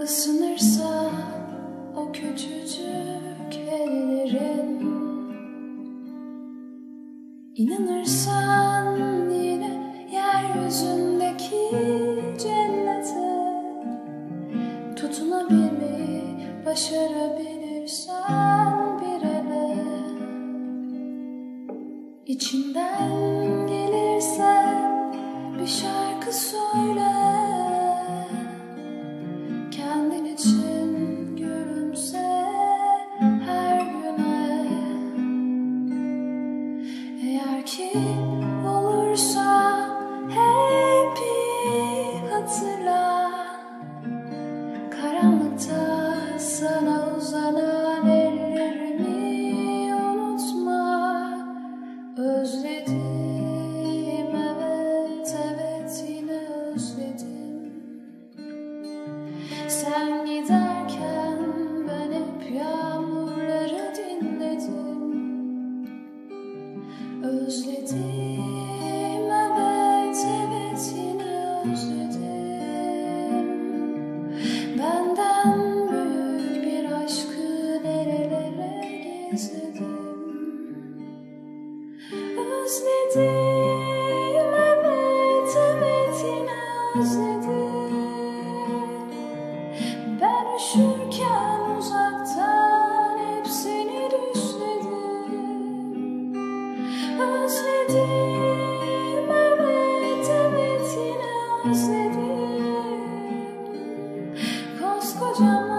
ısınırsa o küçücük ellerin. İnanırsan yeryüzündeki cennete Tutunabilmeyi başarabilirsen bir ele İçinden gelirse bir şarkı söyle olursa hep hatırla. Karanlıkta sana uzanan Özledim evet yine özledim. Benden büyük bir aşkı nerelere gizledim Özledim evet evet yine Ben üşürken uzaktan Özledim özledim Koskocaman